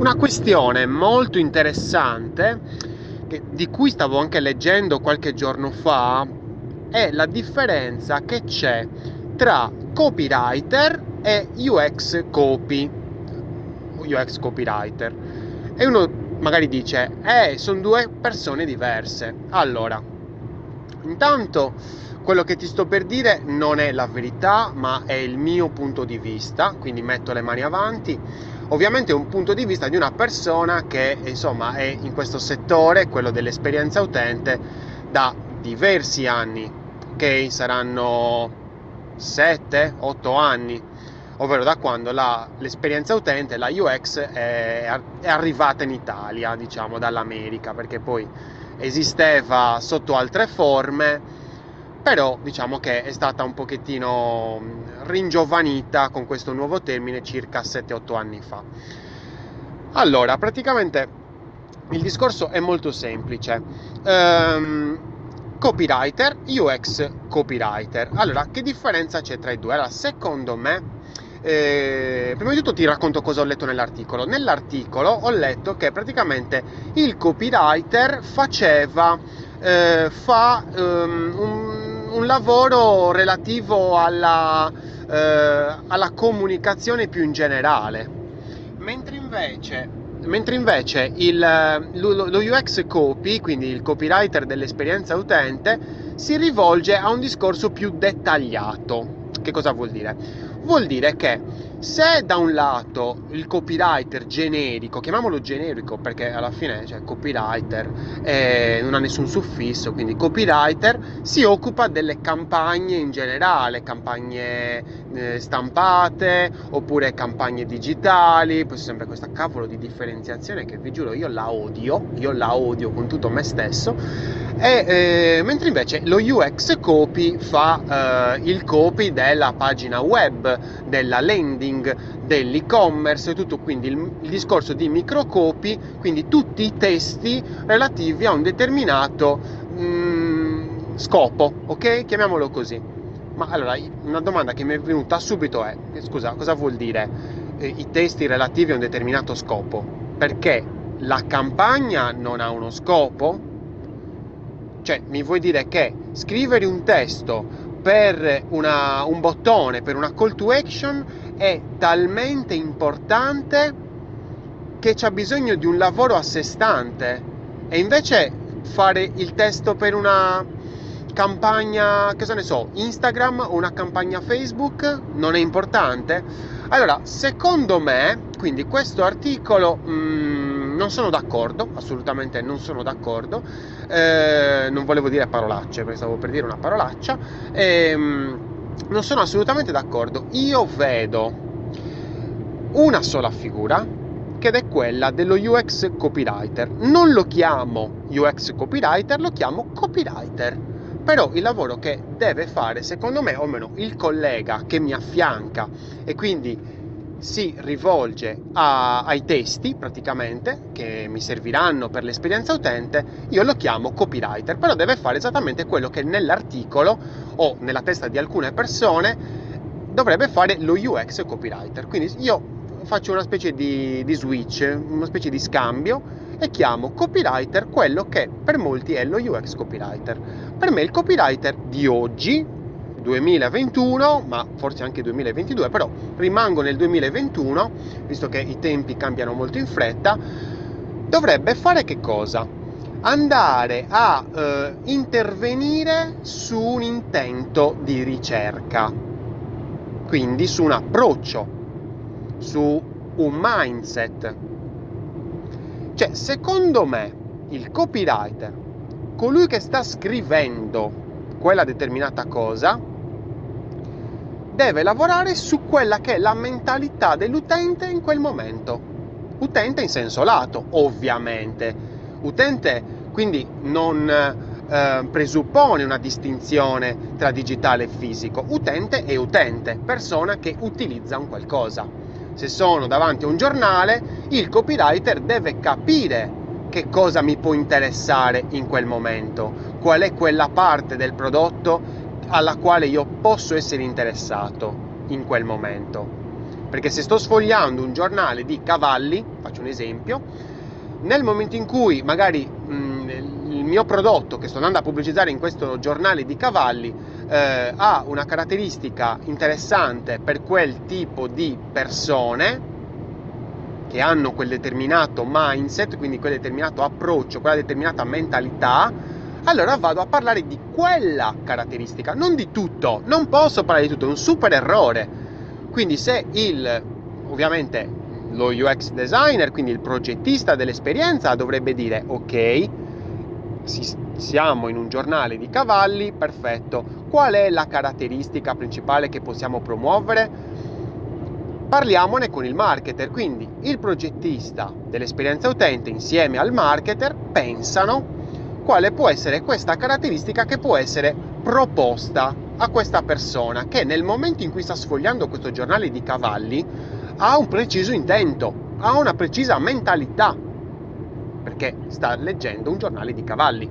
Una questione molto interessante di cui stavo anche leggendo qualche giorno fa è la differenza che c'è tra copywriter e UX copy, UX copywriter. E uno magari dice, eh, sono due persone diverse. Allora, intanto quello che ti sto per dire non è la verità, ma è il mio punto di vista, quindi metto le mani avanti. Ovviamente è un punto di vista di una persona che insomma è in questo settore, quello dell'esperienza utente, da diversi anni, che saranno 7-8 anni, ovvero da quando la, l'esperienza utente, la UX, è, è arrivata in Italia, diciamo dall'America, perché poi esisteva sotto altre forme però diciamo che è stata un pochettino ringiovanita con questo nuovo termine circa 7-8 anni fa. Allora, praticamente il discorso è molto semplice. Um, copywriter, UX copywriter. Allora, che differenza c'è tra i due? Allora, secondo me, eh, prima di tutto ti racconto cosa ho letto nell'articolo. Nell'articolo ho letto che praticamente il copywriter faceva, eh, fa um, un un lavoro relativo alla, eh, alla comunicazione più in generale, mentre invece, mentre invece il, lo, lo UX copy, quindi il copywriter dell'esperienza utente, si rivolge a un discorso più dettagliato. Che cosa vuol dire? Vuol dire che se da un lato il copywriter generico, chiamiamolo generico perché alla fine cioè, copywriter eh, non ha nessun suffisso, quindi copywriter si occupa delle campagne in generale, campagne eh, stampate oppure campagne digitali, poi sempre questa cavolo di differenziazione che vi giuro io la odio, io la odio con tutto me stesso, e, eh, mentre invece lo UX copy fa eh, il copy della pagina web, della landing, dell'e-commerce, tutto quindi il, il discorso di microcopy, quindi tutti i testi relativi a un determinato mm, scopo, ok? Chiamiamolo così. Ma allora, una domanda che mi è venuta subito è, scusa, cosa vuol dire eh, i testi relativi a un determinato scopo? Perché la campagna non ha uno scopo? Cioè, mi vuoi dire che scrivere un testo per una, un bottone, per una call to action, è talmente importante che c'ha bisogno di un lavoro a sé stante e invece fare il testo per una campagna, che ne so, Instagram o una campagna Facebook non è importante? Allora, secondo me, quindi questo articolo mm, non sono d'accordo, assolutamente non sono d'accordo, eh, non volevo dire parolacce perché stavo per dire una parolaccia. Eh, non sono assolutamente d'accordo. Io vedo una sola figura che è quella dello UX copywriter. Non lo chiamo UX copywriter, lo chiamo copywriter. Però il lavoro che deve fare, secondo me, o almeno il collega che mi affianca e quindi si rivolge a, ai testi praticamente che mi serviranno per l'esperienza utente, io lo chiamo copywriter, però deve fare esattamente quello che nell'articolo o nella testa di alcune persone dovrebbe fare lo UX copywriter. Quindi io faccio una specie di, di switch, una specie di scambio e chiamo copywriter quello che per molti è lo UX copywriter. Per me il copywriter di oggi 2021, ma forse anche 2022, però rimango nel 2021, visto che i tempi cambiano molto in fretta, dovrebbe fare che cosa? Andare a eh, intervenire su un intento di ricerca, quindi su un approccio, su un mindset. Cioè, secondo me, il copywriter, colui che sta scrivendo quella determinata cosa, deve lavorare su quella che è la mentalità dell'utente in quel momento. Utente in senso lato, ovviamente. Utente quindi non eh, presuppone una distinzione tra digitale e fisico. Utente è utente, persona che utilizza un qualcosa. Se sono davanti a un giornale, il copywriter deve capire che cosa mi può interessare in quel momento, qual è quella parte del prodotto alla quale io posso essere interessato in quel momento. Perché se sto sfogliando un giornale di cavalli, faccio un esempio, nel momento in cui magari mh, il mio prodotto che sto andando a pubblicizzare in questo giornale di cavalli eh, ha una caratteristica interessante per quel tipo di persone che hanno quel determinato mindset, quindi quel determinato approccio, quella determinata mentalità, allora vado a parlare di quella caratteristica, non di tutto, non posso parlare di tutto, è un super errore. Quindi se il, ovviamente lo UX designer, quindi il progettista dell'esperienza dovrebbe dire ok, siamo in un giornale di cavalli, perfetto, qual è la caratteristica principale che possiamo promuovere? Parliamone con il marketer, quindi il progettista dell'esperienza utente insieme al marketer pensano quale può essere questa caratteristica che può essere proposta a questa persona che nel momento in cui sta sfogliando questo giornale di cavalli ha un preciso intento, ha una precisa mentalità, perché sta leggendo un giornale di cavalli.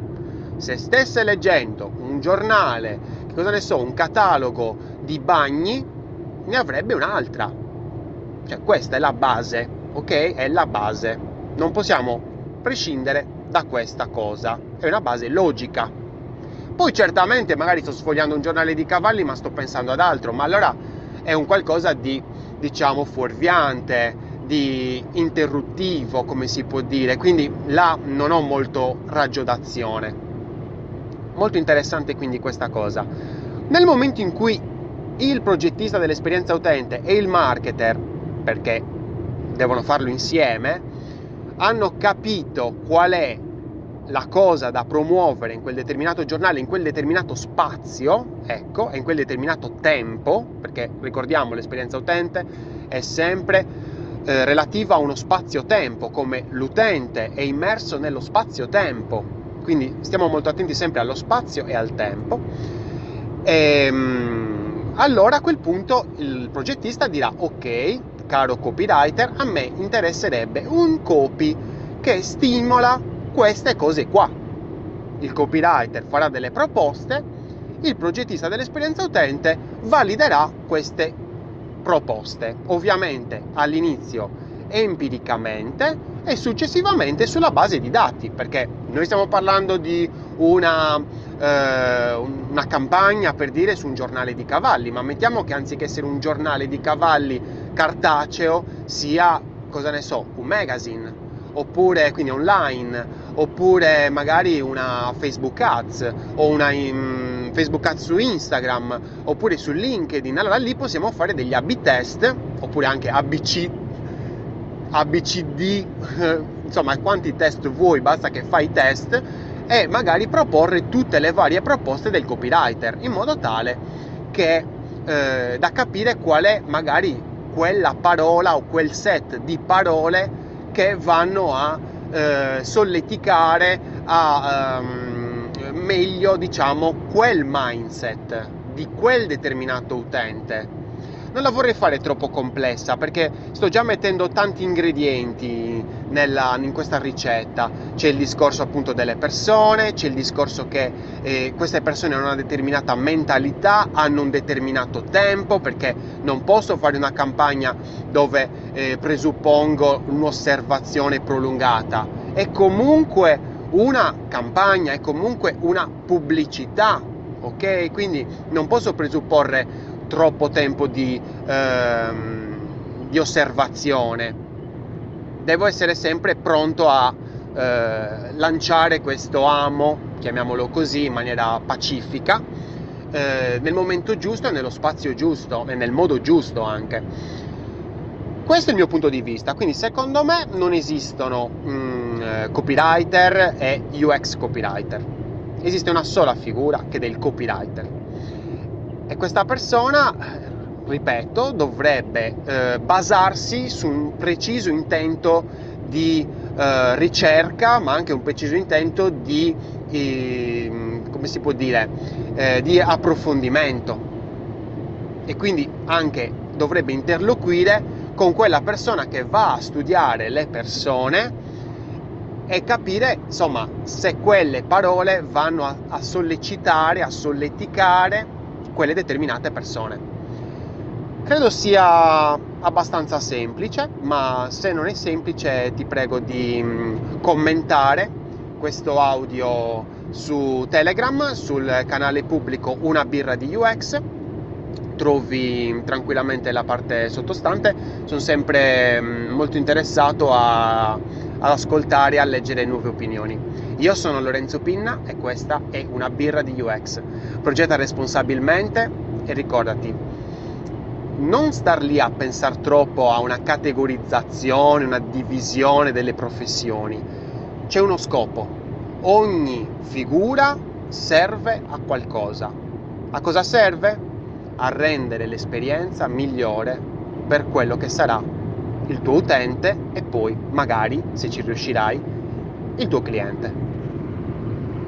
Se stesse leggendo un giornale, che cosa ne so, un catalogo di bagni, ne avrebbe un'altra. Cioè questa è la base, ok? È la base. Non possiamo prescindere da questa cosa. È una base logica. Poi certamente magari sto sfogliando un giornale di cavalli ma sto pensando ad altro, ma allora è un qualcosa di, diciamo, fuorviante, di interruttivo, come si può dire. Quindi là non ho molto raggio d'azione. Molto interessante quindi questa cosa. Nel momento in cui il progettista dell'esperienza utente e il marketer, perché devono farlo insieme, hanno capito qual è la cosa da promuovere in quel determinato giornale, in quel determinato spazio, ecco, e in quel determinato tempo, perché ricordiamo l'esperienza utente è sempre eh, relativa a uno spazio-tempo, come l'utente è immerso nello spazio-tempo, quindi stiamo molto attenti sempre allo spazio e al tempo. E, ehm, allora a quel punto il progettista dirà ok, caro copywriter, a me interesserebbe un copy che stimola queste cose qua. Il copywriter farà delle proposte, il progettista dell'esperienza utente validerà queste proposte, ovviamente all'inizio empiricamente e successivamente sulla base di dati, perché noi stiamo parlando di una, eh, una campagna per dire su un giornale di cavalli, ma mettiamo che anziché essere un giornale di cavalli cartaceo sia, cosa ne so, un magazine, oppure quindi online, oppure magari una Facebook Ads o una in Facebook Ads su Instagram, oppure su LinkedIn. Allora lì possiamo fare degli A-B test, oppure anche ABC, ABCD, insomma quanti test vuoi, basta che fai test e magari proporre tutte le varie proposte del copywriter in modo tale che eh, da capire qual è magari quella parola o quel set di parole che vanno a eh, solleticare a ehm, meglio diciamo quel mindset di quel determinato utente non la vorrei fare troppo complessa perché sto già mettendo tanti ingredienti nella, in questa ricetta. C'è il discorso appunto delle persone, c'è il discorso che eh, queste persone hanno una determinata mentalità, hanno un determinato tempo perché non posso fare una campagna dove eh, presuppongo un'osservazione prolungata. È comunque una campagna, è comunque una pubblicità, ok? Quindi non posso presupporre troppo tempo di, ehm, di osservazione. Devo essere sempre pronto a eh, lanciare questo amo, chiamiamolo così, in maniera pacifica, eh, nel momento giusto e nello spazio giusto e nel modo giusto anche. Questo è il mio punto di vista, quindi secondo me non esistono mm, eh, copywriter e UX copywriter. Esiste una sola figura che è del copywriter e questa persona, ripeto, dovrebbe eh, basarsi su un preciso intento di eh, ricerca, ma anche un preciso intento di, eh, come si può dire, eh, di approfondimento. E quindi anche dovrebbe interloquire con quella persona che va a studiare le persone e capire insomma se quelle parole vanno a, a sollecitare, a solleticare quelle determinate persone. Credo sia abbastanza semplice, ma se non è semplice ti prego di mm, commentare questo audio su Telegram, sul canale pubblico Una birra di UX. Trovi tranquillamente la parte sottostante. Sono sempre mm, molto interessato a, ad ascoltare e a leggere nuove opinioni. Io sono Lorenzo Pinna e questa è una birra di UX. Progetta responsabilmente e ricordati, non star lì a pensare troppo a una categorizzazione, una divisione delle professioni. C'è uno scopo. Ogni figura serve a qualcosa. A cosa serve? A rendere l'esperienza migliore per quello che sarà il tuo utente e poi magari, se ci riuscirai, il tuo cliente.